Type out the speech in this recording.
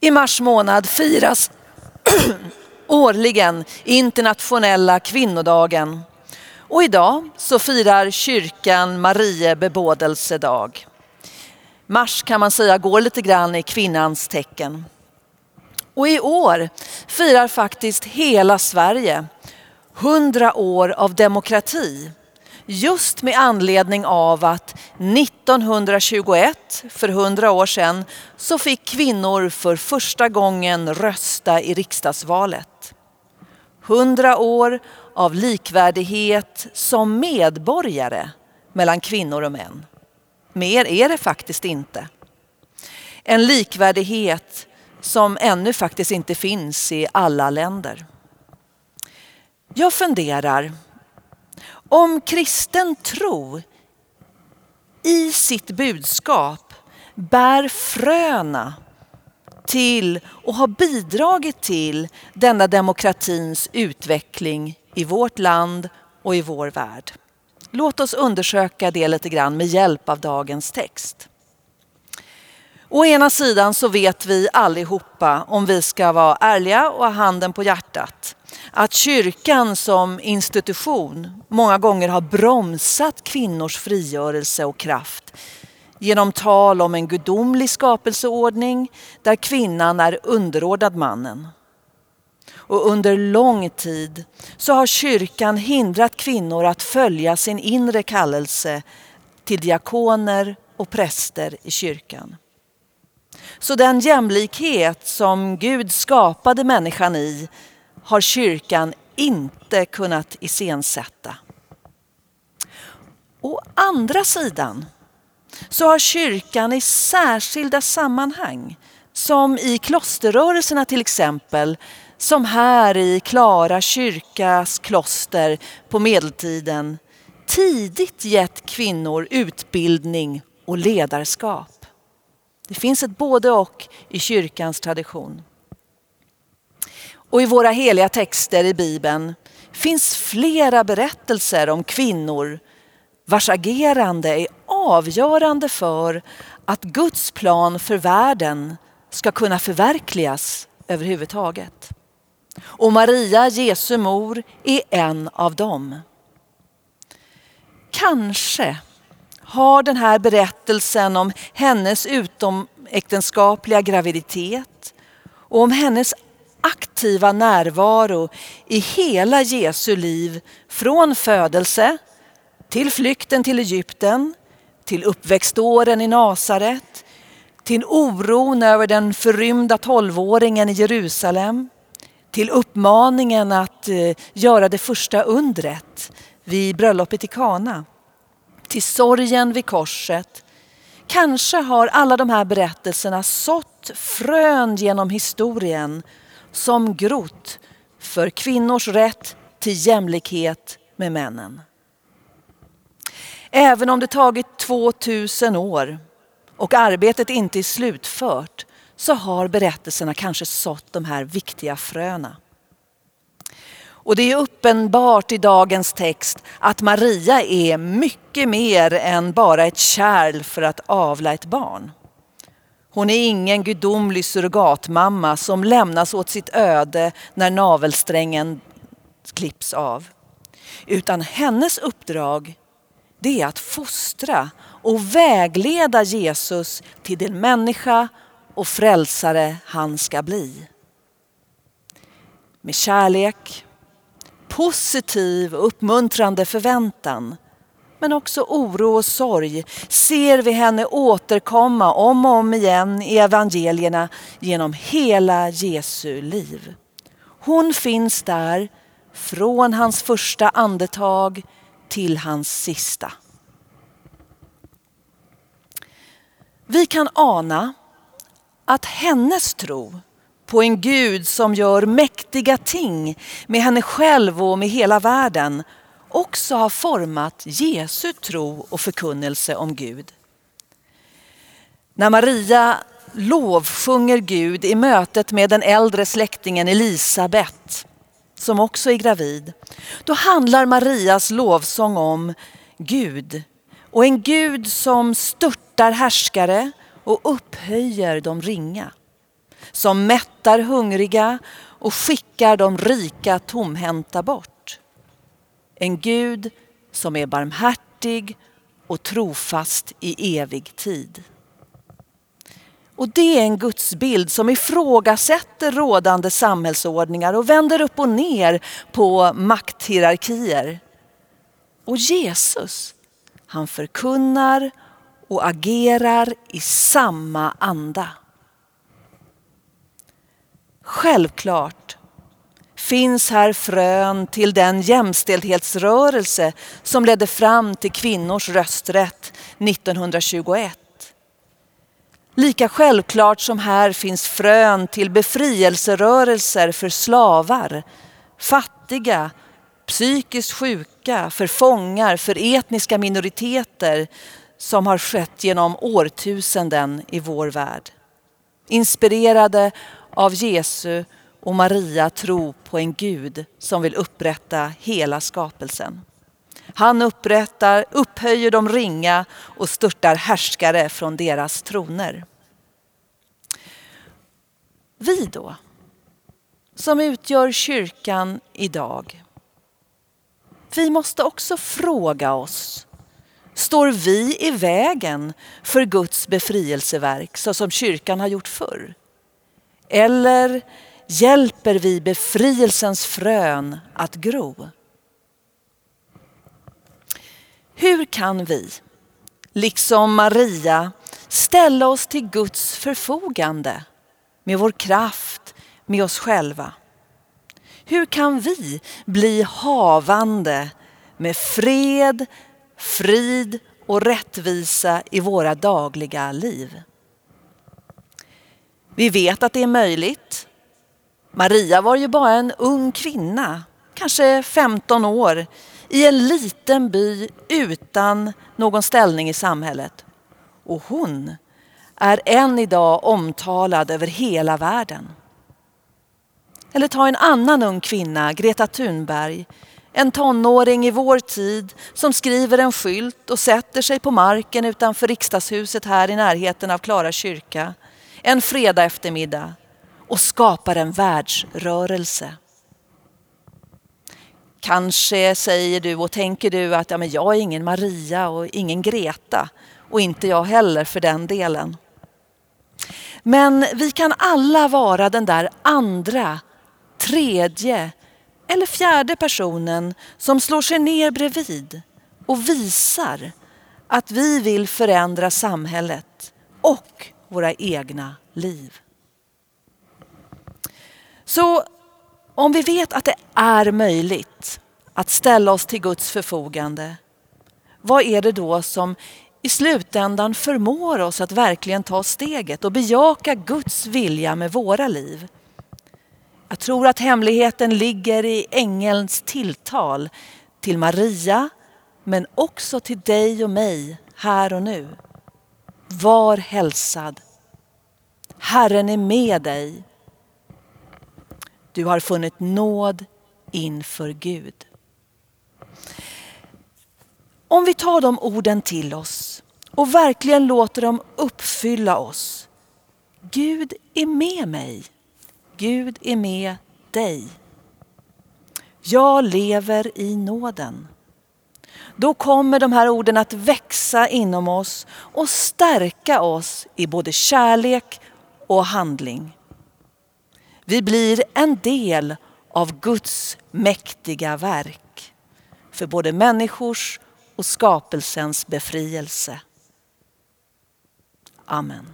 I mars månad firas årligen internationella kvinnodagen. Och idag så firar kyrkan Marie bebådelsedag. Mars kan man säga går lite grann i kvinnans tecken. Och i år firar faktiskt hela Sverige 100 år av demokrati. Just med anledning av att 1921, för 100 år sedan, så fick kvinnor för första gången rösta i riksdagsvalet. 100 år av likvärdighet som medborgare mellan kvinnor och män. Mer är det faktiskt inte. En likvärdighet som ännu faktiskt inte finns i alla länder. Jag funderar, om kristen tro i sitt budskap bär fröna till och har bidragit till denna demokratins utveckling i vårt land och i vår värld. Låt oss undersöka det lite grann med hjälp av dagens text. Å ena sidan så vet vi allihopa, om vi ska vara ärliga och ha handen på hjärtat, att kyrkan som institution många gånger har bromsat kvinnors frigörelse och kraft genom tal om en gudomlig skapelseordning där kvinnan är underordnad mannen. Och under lång tid så har kyrkan hindrat kvinnor att följa sin inre kallelse till diakoner och präster i kyrkan. Så den jämlikhet som Gud skapade människan i har kyrkan inte kunnat iscensätta. Å andra sidan så har kyrkan i särskilda sammanhang, som i klosterrörelserna till exempel, som här i Klara kyrkas kloster på medeltiden, tidigt gett kvinnor utbildning och ledarskap. Det finns ett både och i kyrkans tradition. Och i våra heliga texter i Bibeln finns flera berättelser om kvinnor vars agerande är avgörande för att Guds plan för världen ska kunna förverkligas överhuvudtaget. Och Maria, Jesu mor, är en av dem. Kanske har den här berättelsen om hennes utomäktenskapliga graviditet och om hennes aktiva närvaro i hela Jesu liv från födelse till flykten till Egypten, till uppväxtåren i Nasaret, till oron över den förrymda tolvåringen i Jerusalem, till uppmaningen att eh, göra det första undret vid bröllopet i Kana, till sorgen vid korset. Kanske har alla de här berättelserna sått frön genom historien som grott för kvinnors rätt till jämlikhet med männen. Även om det tagit 2000 år och arbetet inte är slutfört så har berättelserna kanske sått de här viktiga fröna. Och det är uppenbart i dagens text att Maria är mycket mer än bara ett kärl för att avla ett barn. Hon är ingen gudomlig surrogatmamma som lämnas åt sitt öde när navelsträngen klipps av. Utan hennes uppdrag det är att fostra och vägleda Jesus till den människa och frälsare han ska bli. Med kärlek, positiv och uppmuntrande förväntan men också oro och sorg ser vi henne återkomma om och om igen i evangelierna genom hela Jesu liv. Hon finns där från hans första andetag till hans sista. Vi kan ana att hennes tro på en Gud som gör mäktiga ting med henne själv och med hela världen också har format Jesu tro och förkunnelse om Gud. När Maria lovsjunger Gud i mötet med den äldre släktingen Elisabet som också är gravid, då handlar Marias lovsång om Gud och en Gud som störtar härskare och upphöjer de ringa. som mättar hungriga och skickar de rika tomhänta bort. En Gud som är barmhärtig och trofast i evig tid. Och det är en gudsbild som ifrågasätter rådande samhällsordningar och vänder upp och ner på makthierarkier. Och Jesus, han förkunnar och agerar i samma anda. Självklart finns här frön till den jämställdhetsrörelse som ledde fram till kvinnors rösträtt 1921. Lika självklart som här finns frön till befrielserörelser för slavar, fattiga, psykiskt sjuka, för fångar, för etniska minoriteter som har skett genom årtusenden i vår värld. Inspirerade av Jesu och Maria tro på en Gud som vill upprätta hela skapelsen. Han upprättar, upphöjer de ringa och störtar härskare från deras troner. Vi då, som utgör kyrkan idag. Vi måste också fråga oss, står vi i vägen för Guds befrielseverk så som kyrkan har gjort förr? Eller hjälper vi befrielsens frön att gro? Hur kan vi, liksom Maria, ställa oss till Guds förfogande med vår kraft, med oss själva? Hur kan vi bli havande med fred, frid och rättvisa i våra dagliga liv? Vi vet att det är möjligt. Maria var ju bara en ung kvinna, kanske 15 år, i en liten by utan någon ställning i samhället. Och hon är än idag omtalad över hela världen. Eller ta en annan ung kvinna, Greta Thunberg, en tonåring i vår tid som skriver en skylt och sätter sig på marken utanför riksdagshuset här i närheten av Klara kyrka en fredag eftermiddag och skapar en världsrörelse. Kanske säger du och tänker du att ja, men jag är ingen Maria och ingen Greta och inte jag heller för den delen. Men vi kan alla vara den där andra, tredje eller fjärde personen som slår sig ner bredvid och visar att vi vill förändra samhället och våra egna liv. Så om vi vet att det är möjligt att ställa oss till Guds förfogande, vad är det då som i slutändan förmår oss att verkligen ta steget och bejaka Guds vilja med våra liv? Jag tror att hemligheten ligger i ängelns tilltal till Maria men också till dig och mig här och nu. Var hälsad. Herren är med dig. Du har funnit nåd inför Gud. Om vi tar de orden till oss och verkligen låter dem uppfylla oss. Gud är med mig. Gud är med dig. Jag lever i nåden. Då kommer de här orden att växa inom oss och stärka oss i både kärlek och handling. Vi blir en del av Guds mäktiga verk för både människors och skapelsens befrielse. Amen.